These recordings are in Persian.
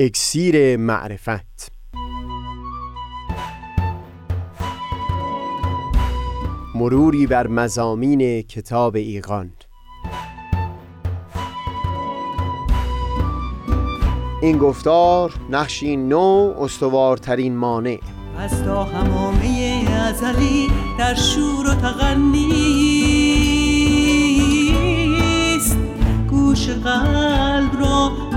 اکسیر معرفت. مروری بر مزامین کتاب ایقان این گفتار نقشی نو استوارترین مانع. از تا همامه ازلی در شور و تغنیست گوش قلب را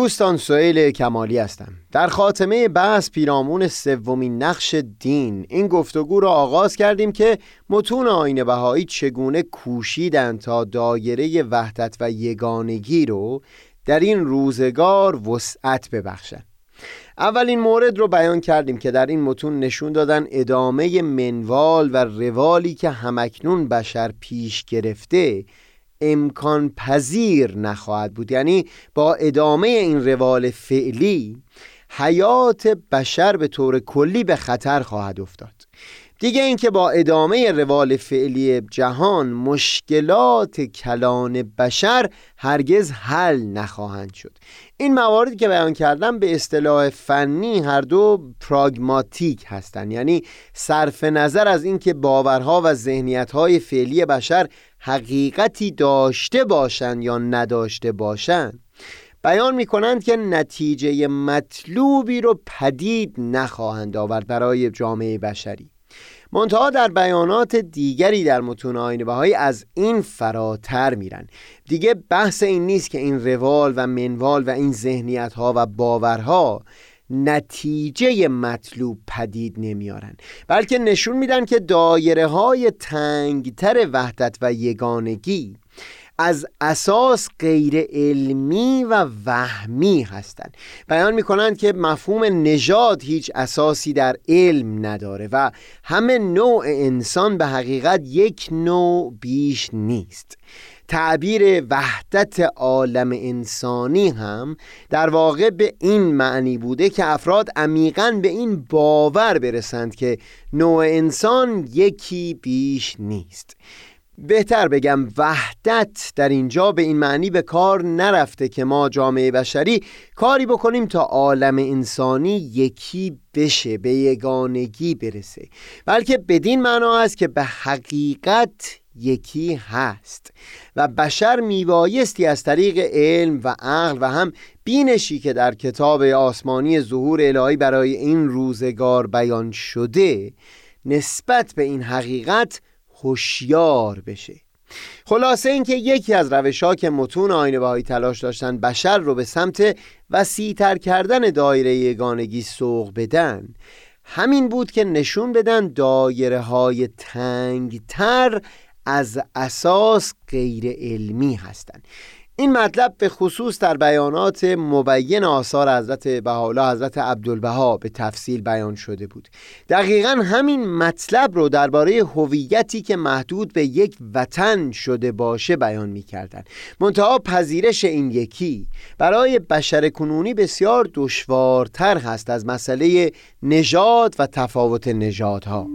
دوستان سئیل کمالی هستم. در خاتمه بحث پیرامون سومین نقش دین. این گفتگو را آغاز کردیم که متون آین بهایی چگونه کوشیدند تا دایره وحدت و یگانگی رو در این روزگار وسعت ببخشند. اولین مورد رو بیان کردیم که در این متون نشون دادن ادامه منوال و روالی که همکنون بشر پیش گرفته امکان پذیر نخواهد بود. یعنی با ادامه این روال فعلی حیات بشر به طور کلی به خطر خواهد افتاد. دیگه اینکه با ادامه روال فعلی جهان مشکلات کلان بشر هرگز حل نخواهند شد. این مواردی که بیان کردم به اصطلاح فنی هر دو پراگماتیک هستند. یعنی صرف نظر از اینکه باورها و ذهنیت‌های فعلی بشر حقیقتی داشته باشند یا نداشته باشند. بیان می کنند که نتیجه مطلوبی رو پدید نخواهند آورد برای جامعه بشری. منتها در بیانات دیگری در متون آین بهایی از این فراتر میرن. دیگه بحث این نیست که این روال و منوال و این ذهنیت ها و باورها نتیجه مطلوب پدید نمیارن بلکه نشون میدن که دایره های تنگتر وحدت و یگانگی از اساس غیر علمی و وهمی هستند. بیان می کنند که مفهوم نژاد هیچ اساسی در علم نداره و همه نوع انسان به حقیقت یک نوع بیش نیست. تعبیر وحدت عالم انسانی هم در واقع به این معنی بوده که افراد عمیقا به این باور برسند که نوع انسان یکی بیش نیست. بهتر بگم وحدت در اینجا به این معنی به کار نرفته که ما جامعه بشری کاری بکنیم تا عالم انسانی یکی بشه به یگانگی برسه. بلکه بدین معنا است که به حقیقت یکی هست و بشر میبایستی از طریق علم و عقل و هم بینشی که در کتاب آسمانی ظهور الهی برای این روزگار بیان شده نسبت به این حقیقت هوشیار بشه. خلاصه اینکه یکی از روش ها که متون آینه بهایی تلاش داشتن بشر رو به سمت وسیعتر کردن دایره یگانگی سوق بدن. همین بود که نشون بدن دایره های تنگتر از اساس غیر علمی هستند این مطلب به خصوص در بیانات مبین آثار حضرت بهاءالله حضرت عبدالبها به تفصیل بیان شده بود. دقیقا همین مطلب رو درباره هویتی که محدود به یک وطن شده باشه بیان می کردن منتها پذیرش این یکی برای بشر کنونی بسیار دشوارتر هست از مسئله نژاد و تفاوت نژادها.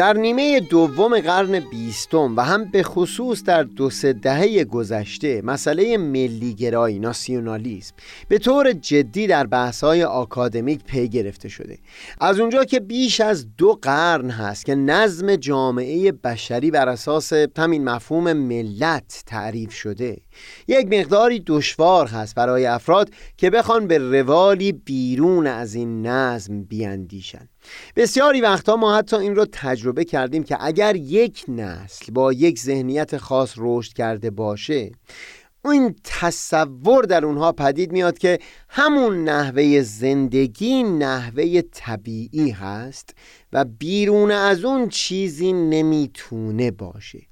در نیمه دوم قرن بیستم و هم به خصوص در دو سه دهه گذشته مسئله ملیگرایی ناسیونالیسم به طور جدی در بحث‌های آکادمیک پی گرفته شده. از اونجا که بیش از دو قرن هست که نظم جامعه بشری بر اساس همین مفهوم ملت تعریف شده یک مقداری دشوار هست برای افراد که بخوان به روالی بیرون از این نظم بیاندیشن. بسیاری وقتها ما حتی این رو تجربه کردیم که اگر یک نسل با یک ذهنیت خاص رشد کرده باشه این تصور در اونها پدید میاد که همون نحوه زندگی نحوه طبیعی هست و بیرون از اون چیزی نمی‌تونه باشه.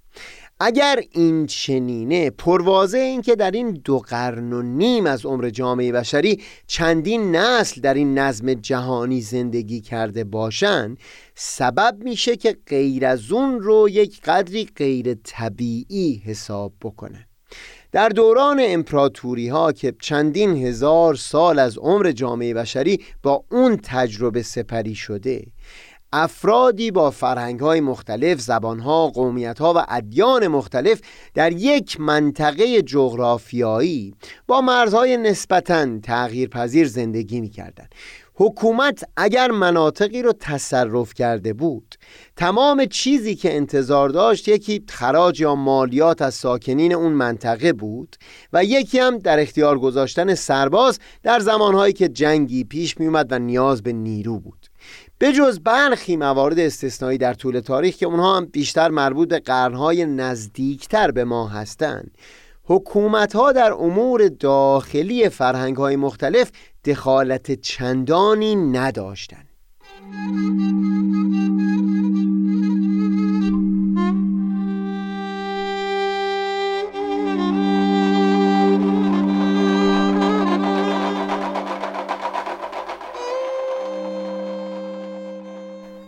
اگر این چنینه پروازه این که در این دو قرن و نیم از عمر جامعه بشری چندین نسل در این نظم جهانی زندگی کرده باشند سبب میشه که غیر از اون رو یک قدری غیر طبیعی حساب بکنه در دوران امپراتوری ها که چندین هزار سال از عمر جامعه بشری با اون تجربه سپری شده افرادی با فرهنگ های مختلف، زبان ها، قومیت ها و ادیان مختلف در یک منطقه جغرافیایی با مرزهای نسبتاً تغییر پذیر زندگی می کردن. حکومت اگر مناطقی رو تصرف کرده بود تمام چیزی که انتظار داشت یکی خراج یا مالیات از ساکنین اون منطقه بود و یکی هم در اختیار گذاشتن سرباز در زمانهایی که جنگی پیش می اومد و نیاز به نیرو بود به جز برخی موارد استثنایی در طول تاریخ که اونها هم بیشتر مربوط به قرنهای نزدیکتر به ما هستند. حکومت ها در امور داخلی فرهنگ های مختلف دخالت چندانی نداشتند.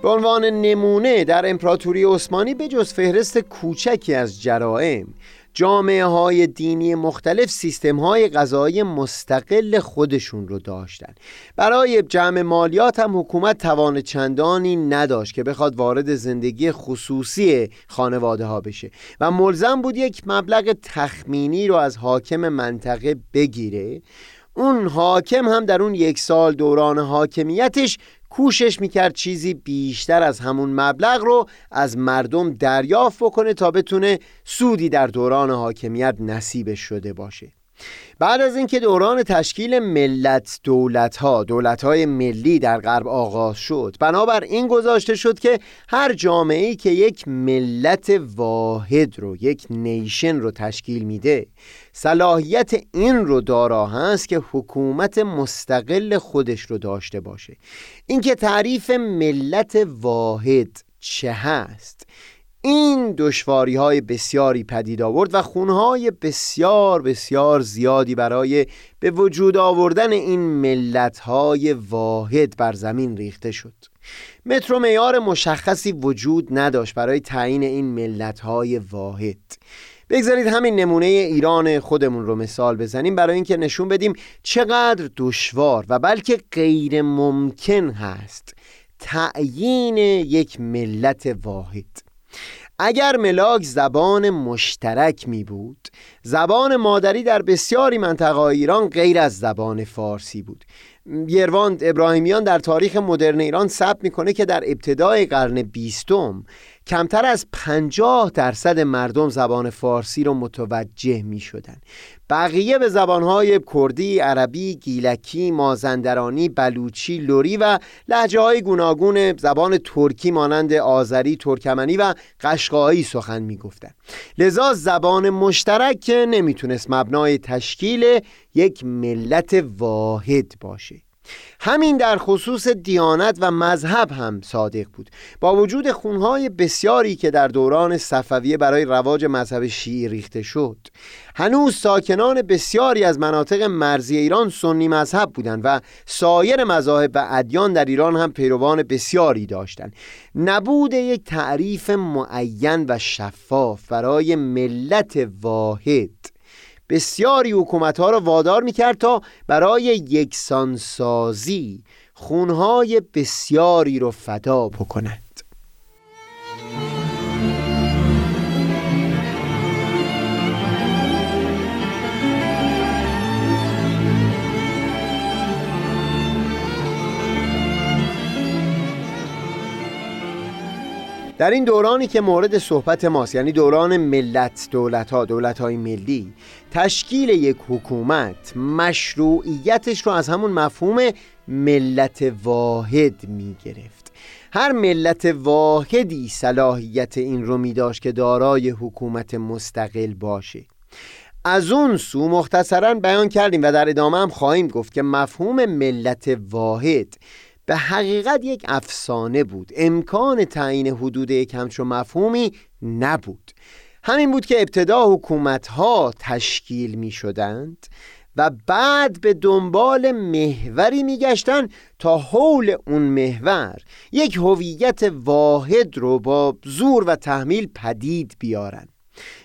به عنوان نمونه در امپراتوری عثمانی به جز فهرست کوچکی از جرائم جامعه های دینی مختلف سیستم های غذایی مستقل خودشون رو داشتن. برای جمع مالیات هم حکومت توان چندانی نداشت که بخواد وارد زندگی خصوصی خانواده ها بشه و ملزم بود یک مبلغ تخمینی رو از حاکم منطقه بگیره. اون حاکم هم در اون یک سال دوران حاکمیتش کوشش می‌کرد چیزی بیشتر از همون مبلغ رو از مردم دریافت بکنه تا بتونه سودی در دوران حاکمیت نصیبش شده باشه. بعد از اینکه دوران تشکیل ملت دولت ها دولت های ملی در غرب آغاز شد بنابر این گذاشته شد که هر جامعه ای که یک ملت واحد رو یک نیشن رو تشکیل میده صلاحیت این رو دارا هست که حکومت مستقل خودش رو داشته باشه. اینکه تعریف ملت واحد چه هست؟ این دشواری های بسیاری پدید آورد و خونهای بسیار بسیار زیادی برای به وجود آوردن این ملت های واحد بر زمین ریخته شد. متر و معیار مشخصی وجود نداشت برای تعیین این ملت های واحد. بگذارید همین نمونه ایران خودمون رو مثال بزنیم برای اینکه نشون بدیم چقدر دشوار و بلکه غیر ممکن هست تعیین یک ملت واحد. اگر ملاک زبان مشترک می بود زبان مادری در بسیاری منطقه ایران غیر از زبان فارسی بود. یرواند ابراهیمیان در تاریخ مدرن ایران ثبت می‌کنه که در ابتدای قرن بیستم کمتر از پنجاه درصد مردم زبان فارسی رو متوجه می شدن بقیه به زبانهای کردی، عربی، گیلکی، مازندرانی، بلوچی، لوری و لحجه های گوناگون زبان ترکی مانند آذری، ترکمنی و قشقایی سخن می گفتن. لذا زبان مشترک نمی‌تونست مبنای تشکیل یک ملت واحد باشه همین در خصوص دیانت و مذهب هم صادق بود. با وجود خونهای بسیاری که در دوران صفویه برای رواج مذهب شیعی ریخته شد. هنوز ساکنان بسیاری از مناطق مرزی ایران سنی مذهب بودند و سایر مذاهب و ادیان در ایران هم پیروان بسیاری داشتند. نبود یک تعریف معین و شفاف برای ملت واحد. بسیاری حکومت ها را وادار می‌کرد تا برای یکسانسازی خونهای بسیاری رو فدا بکنند. در این دورانی که مورد صحبت ماست یعنی دوران ملت دولت ها دولت های ملی تشکیل یک حکومت مشروعیتش رو از همون مفهوم ملت واحد می گرفت هر ملت واحدی صلاحیت این رو می داشت که دارای حکومت مستقل باشه. از اون سو مختصرا بیان کردیم و در ادامه هم خواهیم گفت که مفهوم ملت واحد به حقیقت یک افسانه بود. امکان تعیین حدود یک همچون مفهومی نبود. همین بود که ابتدا حکومت ها تشکیل می شدند و بعد به دنبال محوری میگشتن تا حول اون محور یک هویت واحد رو با زور و تحمیل پدید بیارن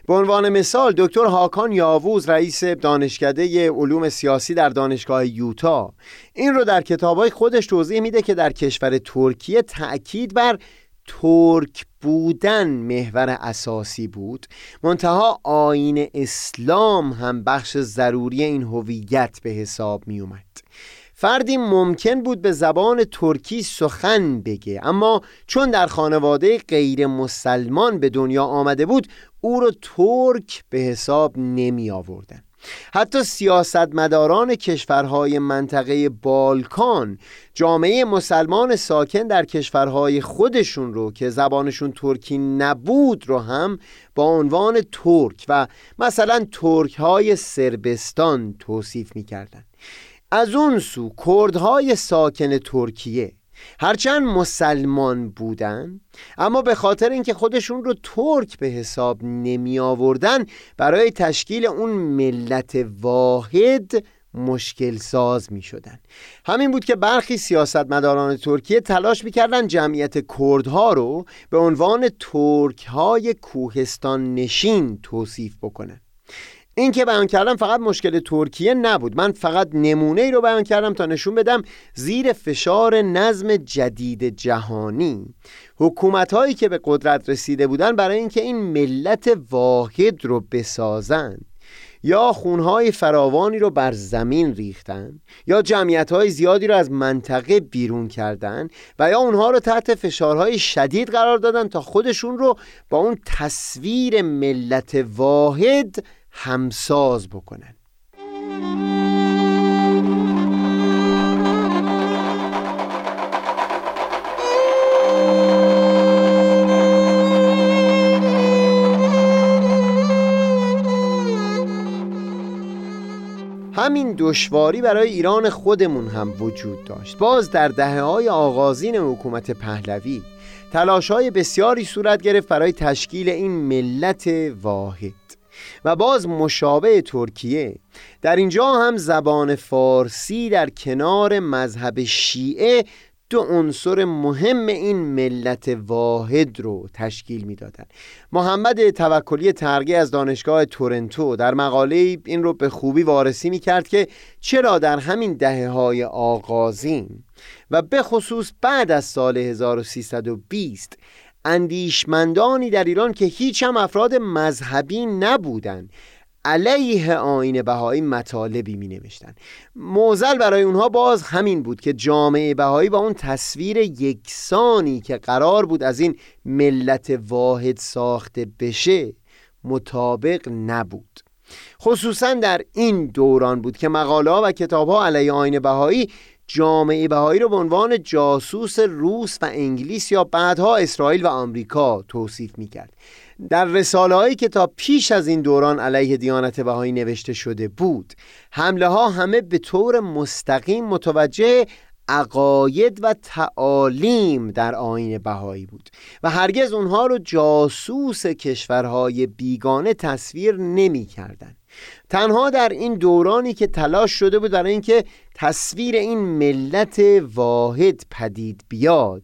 به عنوان مثال دکتر هاکان یاووز رئیس دانشکده علوم سیاسی در دانشگاه یوتا. این رو در کتابای خودش توضیح میده که در کشور ترکیه تأکید بر ترک بودن محور اساسی بود. منتها آین اسلام هم بخش ضروری این هویت به حساب می اومد فردی ممکن بود به زبان ترکی سخن بگه اما چون در خانواده غیر مسلمان به دنیا آمده بود او رو ترک به حساب نمی آوردن. حتی سیاستمداران کشورهای منطقه بالکان جامعه مسلمان ساکن در کشورهای خودشون رو که زبانشون ترکی نبود رو هم با عنوان ترک و مثلا ترک های سربستان توصیف می‌کردن. از اون سو کردهای ساکن ترکیه هرچند مسلمان بودن اما به خاطر اینکه خودشون رو ترک به حساب نمی آوردن برای تشکیل اون ملت واحد مشکل ساز می شدن. همین بود که برخی سیاستمداران ترکیه تلاش می‌کردن جمعیت کردها رو به عنوان ترک های کوهستان نشین توصیف بکنن این که بیان کردم فقط مشکل ترکیه نبود. من فقط نمونه ای رو بیان کردم تا نشون بدم زیر فشار نظم جدید جهانی. حکومت هایی که به قدرت رسیده بودن برای اینکه این ملت واحد رو بسازن یا خونهای فراوانی رو بر زمین ریختن یا جمعیت های زیادی رو از منطقه بیرون کردن و یا اونها رو تحت فشارهای شدید قرار دادن تا خودشون رو با اون تصویر ملت واحد همساز بکنن. همین دشواری برای ایران خودمون هم وجود داشت. باز در دهه های آغازین حکومت پهلوی تلاش های بسیاری صورت گرفت برای تشکیل این ملت واحد. و باز مشابه ترکیه در اینجا هم زبان فارسی در کنار مذهب شیعه دو عنصر مهم این ملت واحد رو تشکیل می‌دادند. محمد توکلی ترقی از دانشگاه تورنتو در مقاله این رو به خوبی وارسی می کرد که چرا در همین دهه های آغازین و به خصوص بعد از سال 1320 اندیشمندانی در ایران که هیچ هم افراد مذهبی نبودند علیه آین بهایی مطالبی می نوشتن موزل برای اونها باز همین بود که جامعه بهایی با اون تصویر یکسانی که قرار بود از این ملت واحد ساخته بشه مطابق نبود. خصوصا در این دوران بود که مقاله و کتاب ها علیه آین بهایی جامعه بهایی رو به عنوان جاسوس روس و انگلیس یا بعدها اسرائیل و آمریکا توصیف می‌کرد در رساله هایی که تا پیش از این دوران علیه دیانت بهایی نوشته شده بود حمله ها همه به طور مستقیم متوجه عقاید و تعالیم در آین بهایی بود و هرگز اونها رو جاسوس کشورهای بیگانه تصویر نمی کردن. تنها در این دورانی که تلاش شده بود برای اینکه تصویر این ملت واحد پدید بیاد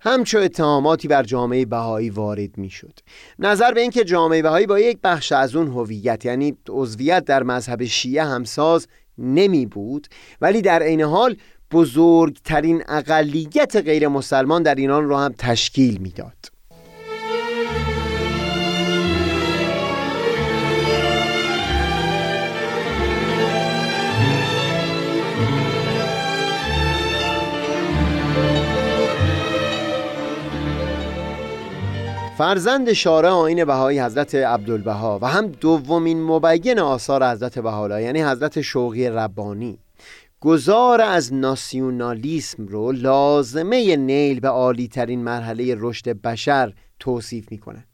همچو اتهاماتی بر جامعه بهایی وارد می شد نظر به اینکه جامعه بهایی با یک بخش از اون هویت یعنی عضویت در مذهب شیعه همساز نمی بود ولی در عین حال بزرگترین اقلیت غیر مسلمان در ایران را هم تشکیل می‌داد. فرزند شارع آین بهایی حضرت عبدالبها و هم دومین مبین آثار حضرت بهاءالله یعنی حضرت شوقی ربانی. گذار از ناسیونالیسم رو لازمه نیل به عالی ترین مرحله رشد بشر توصیف می‌کنه.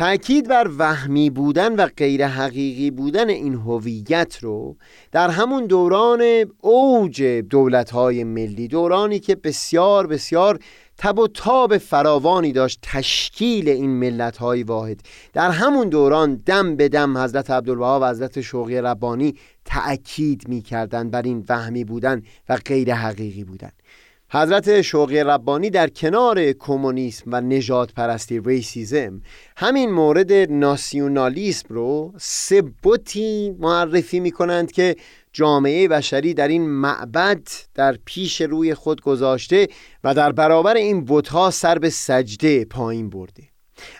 تأکید بر وهمی بودن و غیر حقیقی بودن این هویت رو در همون دوران اوج دولت‌های ملی دورانی که بسیار بسیار تب و تاب فراوانی داشت تشکیل این ملت های واحد. در همون دوران دم به دم حضرت عبدالبها و حضرت شوقی ربانی تأکید می کردن بر این وهمی بودن و غیر حقیقی بودن. حضرت شوقی ربانی در کنار کمونیسم و نجات پرستی ریسیزم همین مورد ناسیونالیسم رو سه بوتی معرفی می کنند که جامعه بشری در این معبد در پیش روی خود گذاشته و در برابر این بتها سر به سجده پایین برده.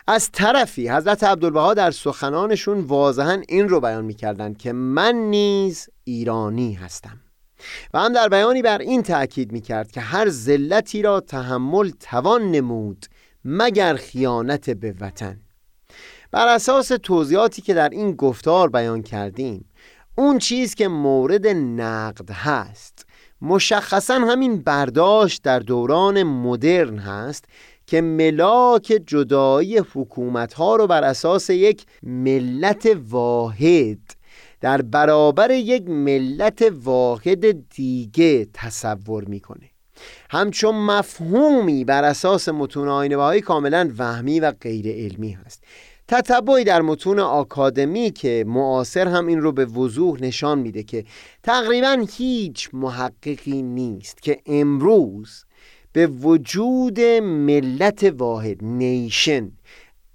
از طرفی حضرت عبدالبها در سخنانشون واضحا این رو بیان می‌کردند که من نیز ایرانی هستم. و هم در بیانی بر این تأکید می‌کرد که هر ذلتی را تحمل توان نمود مگر خیانت به وطن. بر اساس توضیحاتی که در این گفتار بیان کردیم اون چیز که مورد نقد هست مشخصا همین برداشت در دوران مدرن هست که ملاک جدایی حکومت ها رو بر اساس یک ملت واحد در برابر یک ملت واحد دیگه تصور می‌کنه. همچون مفهومی بر اساس متون آین کاملا وهمی و غیر علمی هست. تتبعی در متون آکادمی که معاصر هم این رو به وضوح نشان میده که تقریبا هیچ محققی نیست که امروز به وجود ملت واحد نیشن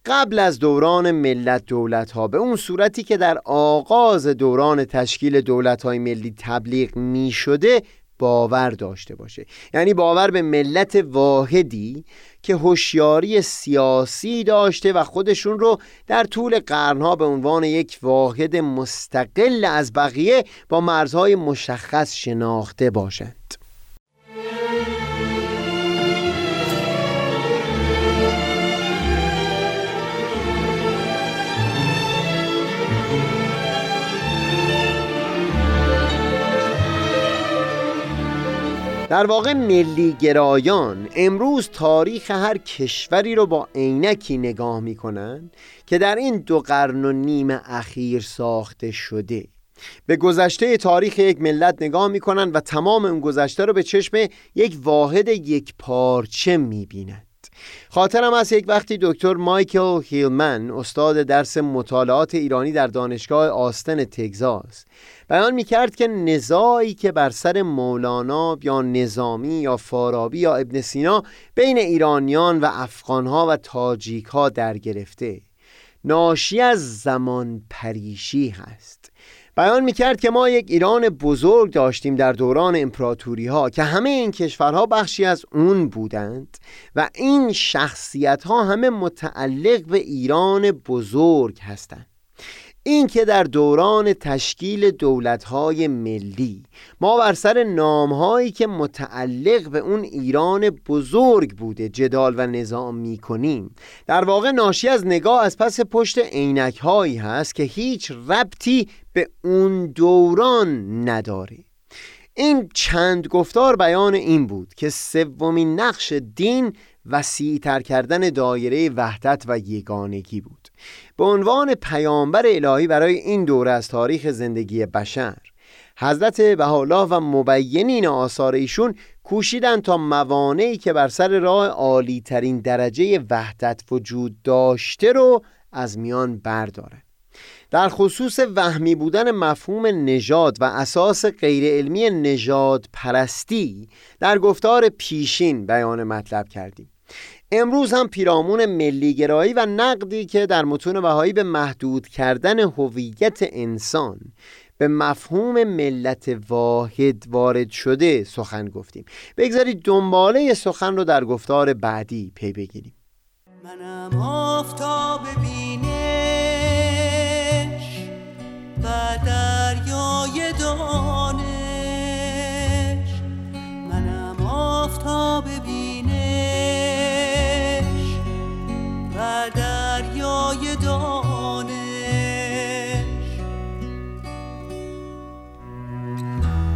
قبل از دوران ملت دولت ها به اون صورتی که در آغاز دوران تشکیل دولت های ملی تبلیغ می شده باور داشته باشه. یعنی باور به ملت واحدی که هوشیاری سیاسی داشته و خودشون رو در طول قرنها به عنوان یک واحد مستقل از بقیه با مرزهای مشخص شناخته باشند. در واقع ملی گرایان امروز تاریخ هر کشوری رو با عینکی نگاه می‌کنن که در این دو قرن و نیم اخیر ساخته شده. به گذشته تاریخ یک ملت نگاه می‌کنن و تمام اون گذشته رو به چشم یک واحد یک پارچه می‌بینن. خاطرم از یک وقتی دکتر مایکل هیلمن استاد درس مطالعات ایرانی در دانشگاه آستن تگزاس بیان می کرد که نزاعی که بر سر مولانا یا نظامی یا فارابی یا ابن سینا بین ایرانیان و افغانها و تاجیک در گرفته. ناشی از زمان پریشی هست. بیان می‌کرد که ما یک ایران بزرگ داشتیم در دوران امپراتوری ها که همه این کشورها بخشی از اون بودند و این شخصیت ها همه متعلق به ایران بزرگ هستند. این که در دوران تشکیل دولتهای ملی ما بر سر نامهایی که متعلق به اون ایران بزرگ بوده جدال و نظام می کنیم در واقع ناشی از نگاه از پس پشت عینک هایی هست که هیچ ربطی به اون دوران نداره. این چند گفتار بیان این بود که سومین نقش دین وسیعتر کردن دایره وحدت و یگانگی بود. به عنوان پیامبر الهی برای این دوره از تاریخ زندگی بشر. حضرت بهاءالله و مبینین آثار ایشون کوشیدند تا موانعی که بر سر راه عالی ترین درجه وحدت وجود داشته رو از میان برداره در خصوص وهمی بودن مفهوم نژاد و اساس غیر علمی نژاد پرستی در گفتار پیشین بیان مطلب کردیم. امروز هم پیرامون ملیگرایی و نقدی که در متون بهایی به محدود کردن هویت انسان به مفهوم ملت واحد وارد شده سخن گفتیم. بگذارید دنباله سخن رو در گفتار بعدی پی بگیریم. منم آفتاب بینش و دریای دانش. منم آفتاب دریای دانش.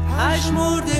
پشمردگان